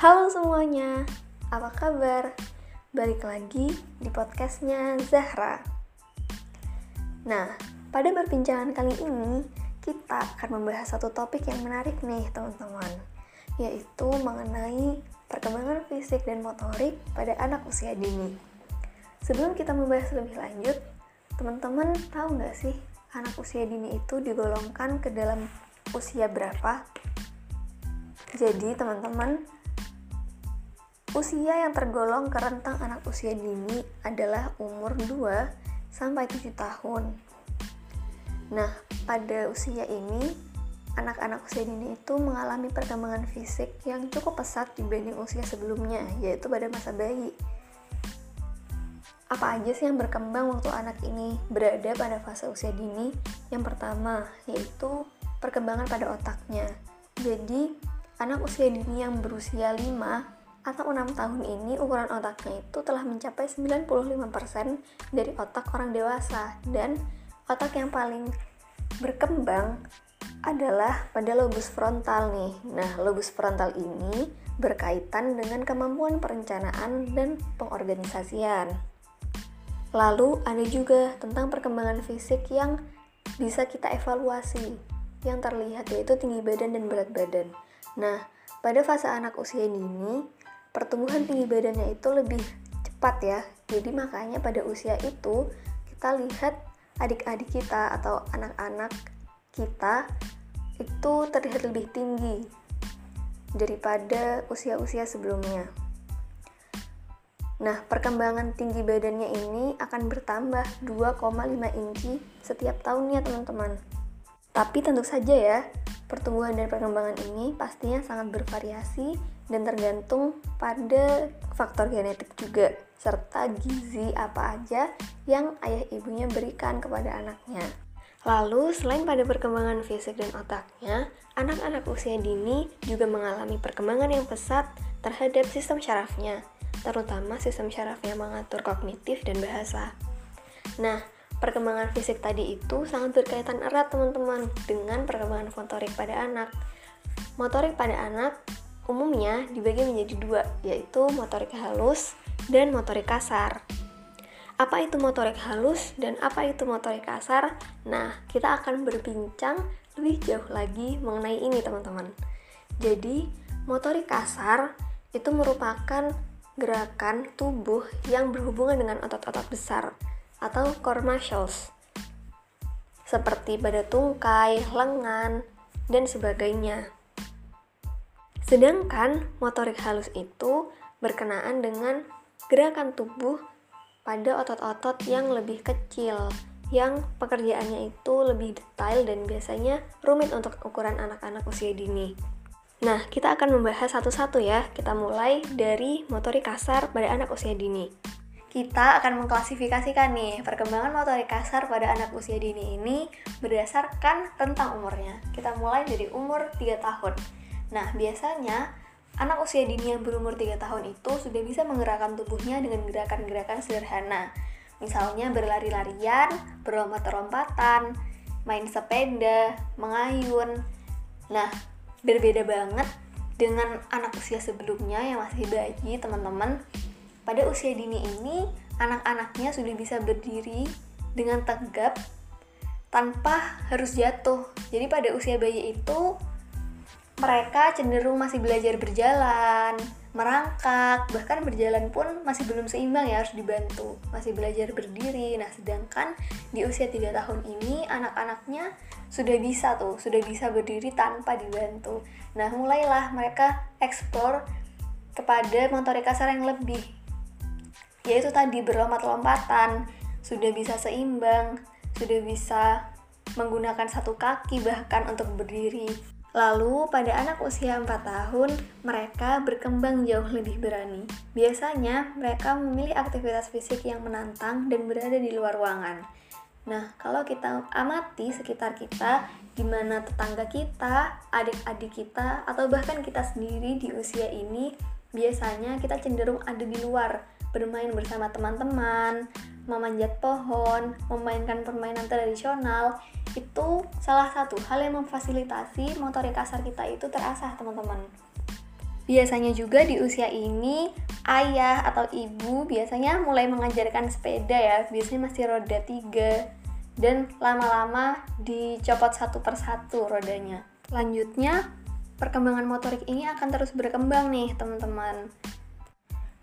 Halo semuanya, apa kabar? Balik lagi di podcastnya Zahra Nah, pada perbincangan kali ini kita akan membahas satu topik yang menarik nih teman-teman Yaitu mengenai perkembangan fisik dan motorik pada anak usia dini Sebelum kita membahas lebih lanjut, teman-teman tahu nggak sih anak usia dini itu digolongkan ke dalam usia berapa? Jadi teman-teman, usia yang tergolong ke rentang anak usia dini adalah umur 2 sampai 7 tahun. Nah, pada usia ini, anak-anak usia dini itu mengalami perkembangan fisik yang cukup pesat dibanding usia sebelumnya, yaitu pada masa bayi. Apa aja sih yang berkembang waktu anak ini berada pada fase usia dini? Yang pertama, yaitu perkembangan pada otaknya. Jadi, anak usia dini yang berusia 5 atau 6 tahun ini ukuran otaknya itu telah mencapai 95% dari otak orang dewasa dan otak yang paling berkembang adalah pada lobus frontal nih. Nah, lobus frontal ini berkaitan dengan kemampuan perencanaan dan pengorganisasian. Lalu ada juga tentang perkembangan fisik yang bisa kita evaluasi. Yang terlihat yaitu tinggi badan dan berat badan. Nah, pada fase anak usia dini, pertumbuhan tinggi badannya itu lebih cepat ya. Jadi makanya pada usia itu kita lihat adik-adik kita atau anak-anak kita itu terlihat lebih tinggi daripada usia-usia sebelumnya. Nah, perkembangan tinggi badannya ini akan bertambah 2,5 inci setiap tahunnya, teman-teman. Tapi tentu saja ya, pertumbuhan dan perkembangan ini pastinya sangat bervariasi dan tergantung pada faktor genetik juga serta gizi apa aja yang ayah ibunya berikan kepada anaknya. Lalu, selain pada perkembangan fisik dan otaknya, anak-anak usia dini juga mengalami perkembangan yang pesat terhadap sistem syarafnya, terutama sistem syaraf yang mengatur kognitif dan bahasa. Nah, perkembangan fisik tadi itu sangat berkaitan erat teman-teman dengan perkembangan motorik pada anak. Motorik pada anak umumnya dibagi menjadi dua, yaitu motorik halus dan motorik kasar. Apa itu motorik halus dan apa itu motorik kasar? Nah, kita akan berbincang lebih jauh lagi mengenai ini teman-teman. Jadi, motorik kasar itu merupakan gerakan tubuh yang berhubungan dengan otot-otot besar atau core muscles seperti pada tungkai, lengan, dan sebagainya. Sedangkan motorik halus itu berkenaan dengan gerakan tubuh pada otot-otot yang lebih kecil, yang pekerjaannya itu lebih detail dan biasanya rumit untuk ukuran anak-anak usia dini. Nah, kita akan membahas satu-satu ya. Kita mulai dari motorik kasar pada anak usia dini kita akan mengklasifikasikan nih perkembangan motorik kasar pada anak usia dini ini berdasarkan tentang umurnya. Kita mulai dari umur 3 tahun. Nah, biasanya anak usia dini yang berumur 3 tahun itu sudah bisa menggerakkan tubuhnya dengan gerakan-gerakan sederhana. Misalnya berlari-larian, berlompat-lompatan, main sepeda, mengayun. Nah, berbeda banget dengan anak usia sebelumnya yang masih bayi, teman-teman pada usia dini ini, anak-anaknya sudah bisa berdiri dengan tegap tanpa harus jatuh. Jadi pada usia bayi itu mereka cenderung masih belajar berjalan, merangkak, bahkan berjalan pun masih belum seimbang ya harus dibantu, masih belajar berdiri. Nah, sedangkan di usia 3 tahun ini anak-anaknya sudah bisa tuh, sudah bisa berdiri tanpa dibantu. Nah, mulailah mereka eksplor kepada motorik kasar yang lebih yaitu tadi berlompat-lompatan, sudah bisa seimbang, sudah bisa menggunakan satu kaki bahkan untuk berdiri. Lalu pada anak usia 4 tahun, mereka berkembang jauh lebih berani. Biasanya mereka memilih aktivitas fisik yang menantang dan berada di luar ruangan. Nah, kalau kita amati sekitar kita, di mana tetangga kita, adik-adik kita, atau bahkan kita sendiri di usia ini, biasanya kita cenderung ada di luar, bermain bersama teman-teman, memanjat pohon, memainkan permainan tradisional, itu salah satu hal yang memfasilitasi motorik kasar kita itu terasah, teman-teman. Biasanya juga di usia ini ayah atau ibu biasanya mulai mengajarkan sepeda ya, biasanya masih roda tiga dan lama-lama dicopot satu persatu rodanya. Selanjutnya, perkembangan motorik ini akan terus berkembang nih teman-teman.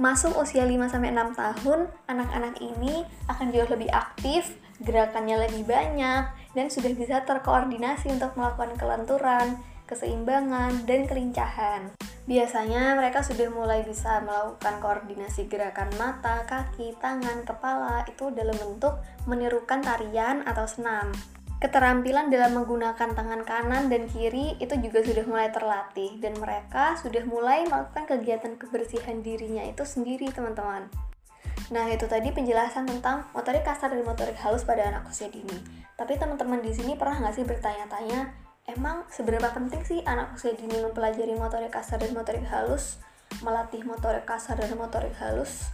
Masuk usia 5-6 tahun, anak-anak ini akan jauh lebih aktif, gerakannya lebih banyak, dan sudah bisa terkoordinasi untuk melakukan kelenturan, keseimbangan, dan kelincahan. Biasanya mereka sudah mulai bisa melakukan koordinasi gerakan mata, kaki, tangan, kepala itu dalam bentuk menirukan tarian atau senam. Keterampilan dalam menggunakan tangan kanan dan kiri itu juga sudah mulai terlatih dan mereka sudah mulai melakukan kegiatan kebersihan dirinya itu sendiri, teman-teman. Nah, itu tadi penjelasan tentang motorik kasar dan motorik halus pada anak usia dini. Tapi teman-teman di sini pernah nggak sih bertanya-tanya, emang seberapa penting sih anak usia dini mempelajari motorik kasar dan motorik halus melatih motorik kasar dan motorik halus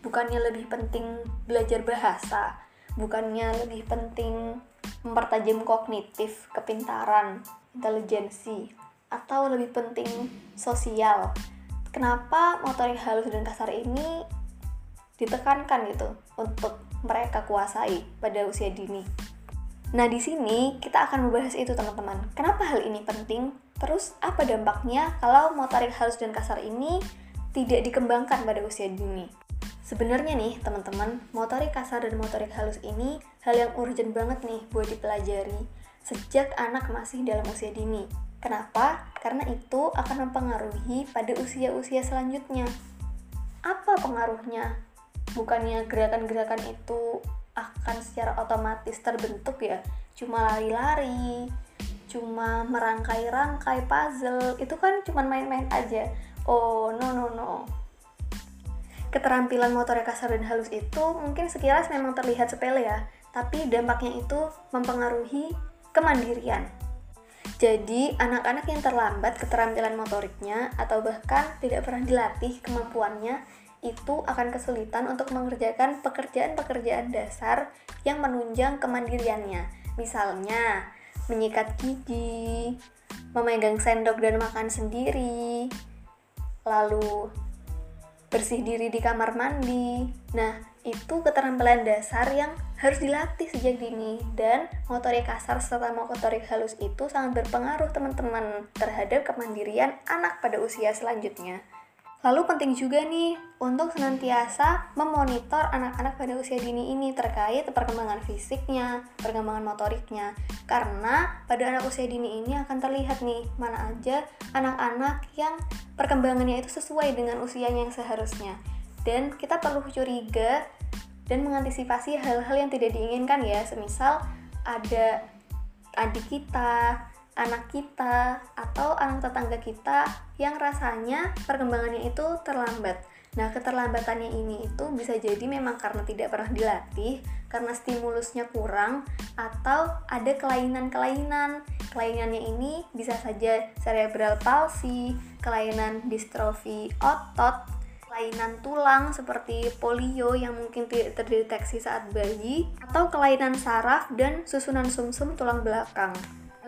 bukannya lebih penting belajar bahasa bukannya lebih penting mempertajam kognitif kepintaran intelijensi atau lebih penting sosial kenapa motorik halus dan kasar ini ditekankan gitu untuk mereka kuasai pada usia dini Nah, di sini kita akan membahas itu, teman-teman. Kenapa hal ini penting? Terus, apa dampaknya kalau motorik halus dan kasar ini tidak dikembangkan pada usia dini? Sebenarnya nih, teman-teman, motorik kasar dan motorik halus ini hal yang urgent banget nih buat dipelajari sejak anak masih dalam usia dini. Kenapa? Karena itu akan mempengaruhi pada usia-usia selanjutnya. Apa pengaruhnya? Bukannya gerakan-gerakan itu akan secara otomatis terbentuk ya cuma lari-lari cuma merangkai-rangkai puzzle itu kan cuma main-main aja oh no no no keterampilan motor kasar dan halus itu mungkin sekilas memang terlihat sepele ya tapi dampaknya itu mempengaruhi kemandirian jadi, anak-anak yang terlambat keterampilan motoriknya atau bahkan tidak pernah dilatih kemampuannya itu akan kesulitan untuk mengerjakan pekerjaan-pekerjaan dasar yang menunjang kemandiriannya. Misalnya, menyikat gigi, memegang sendok dan makan sendiri, lalu bersih diri di kamar mandi. Nah, itu keterampilan dasar yang harus dilatih sejak dini dan motorik kasar serta motorik halus itu sangat berpengaruh teman-teman terhadap kemandirian anak pada usia selanjutnya. Lalu penting juga nih untuk senantiasa memonitor anak-anak pada usia dini ini terkait perkembangan fisiknya, perkembangan motoriknya. Karena pada anak usia dini ini akan terlihat nih mana aja anak-anak yang perkembangannya itu sesuai dengan usianya yang seharusnya. Dan kita perlu curiga dan mengantisipasi hal-hal yang tidak diinginkan ya, semisal ada adik kita, anak kita atau anak tetangga kita yang rasanya perkembangannya itu terlambat. Nah, keterlambatannya ini itu bisa jadi memang karena tidak pernah dilatih, karena stimulusnya kurang, atau ada kelainan-kelainan. Kelainannya ini bisa saja cerebral palsy, kelainan distrofi otot, kelainan tulang seperti polio yang mungkin tidak terdeteksi saat bayi, atau kelainan saraf dan susunan sumsum -sum tulang belakang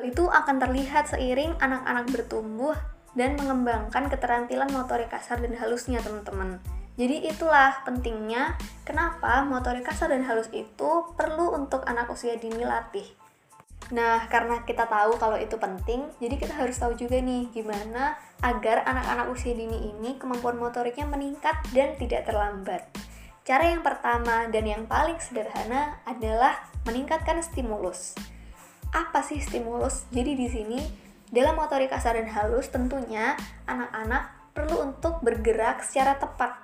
itu akan terlihat seiring anak-anak bertumbuh dan mengembangkan keterampilan motorik kasar dan halusnya, teman-teman. Jadi itulah pentingnya kenapa motorik kasar dan halus itu perlu untuk anak usia dini latih. Nah, karena kita tahu kalau itu penting, jadi kita harus tahu juga nih gimana agar anak-anak usia dini ini kemampuan motoriknya meningkat dan tidak terlambat. Cara yang pertama dan yang paling sederhana adalah meningkatkan stimulus apa sih stimulus? Jadi di sini dalam motorik kasar dan halus tentunya anak-anak perlu untuk bergerak secara tepat.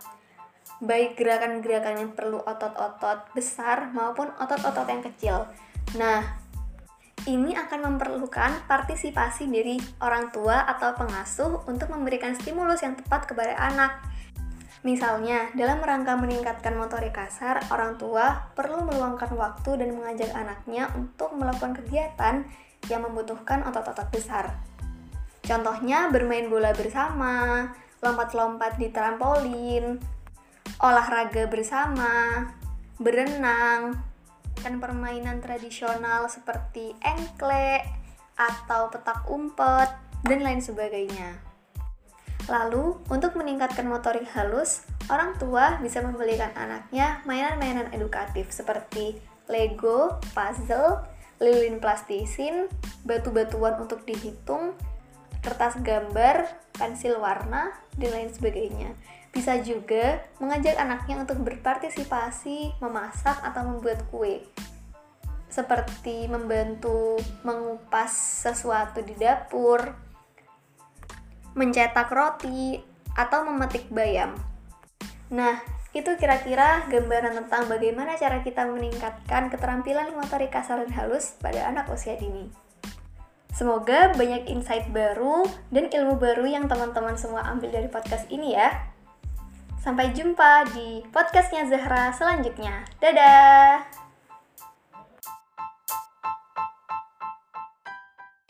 Baik gerakan-gerakan yang perlu otot-otot besar maupun otot-otot yang kecil. Nah, ini akan memerlukan partisipasi dari orang tua atau pengasuh untuk memberikan stimulus yang tepat kepada anak Misalnya, dalam rangka meningkatkan motorik kasar, orang tua perlu meluangkan waktu dan mengajak anaknya untuk melakukan kegiatan yang membutuhkan otot-otot besar. Contohnya bermain bola bersama, lompat-lompat di trampolin, olahraga bersama, berenang, dan permainan tradisional seperti engklek atau petak umpet, dan lain sebagainya. Lalu, untuk meningkatkan motorik halus, orang tua bisa membelikan anaknya mainan-mainan edukatif seperti Lego, puzzle, lilin plastisin, batu-batuan untuk dihitung, kertas gambar, pensil warna, dan lain sebagainya. Bisa juga mengajak anaknya untuk berpartisipasi, memasak, atau membuat kue. Seperti membantu mengupas sesuatu di dapur, mencetak roti, atau memetik bayam. Nah, itu kira-kira gambaran tentang bagaimana cara kita meningkatkan keterampilan motorik kasar dan halus pada anak usia dini. Semoga banyak insight baru dan ilmu baru yang teman-teman semua ambil dari podcast ini ya. Sampai jumpa di podcastnya Zahra selanjutnya. Dadah!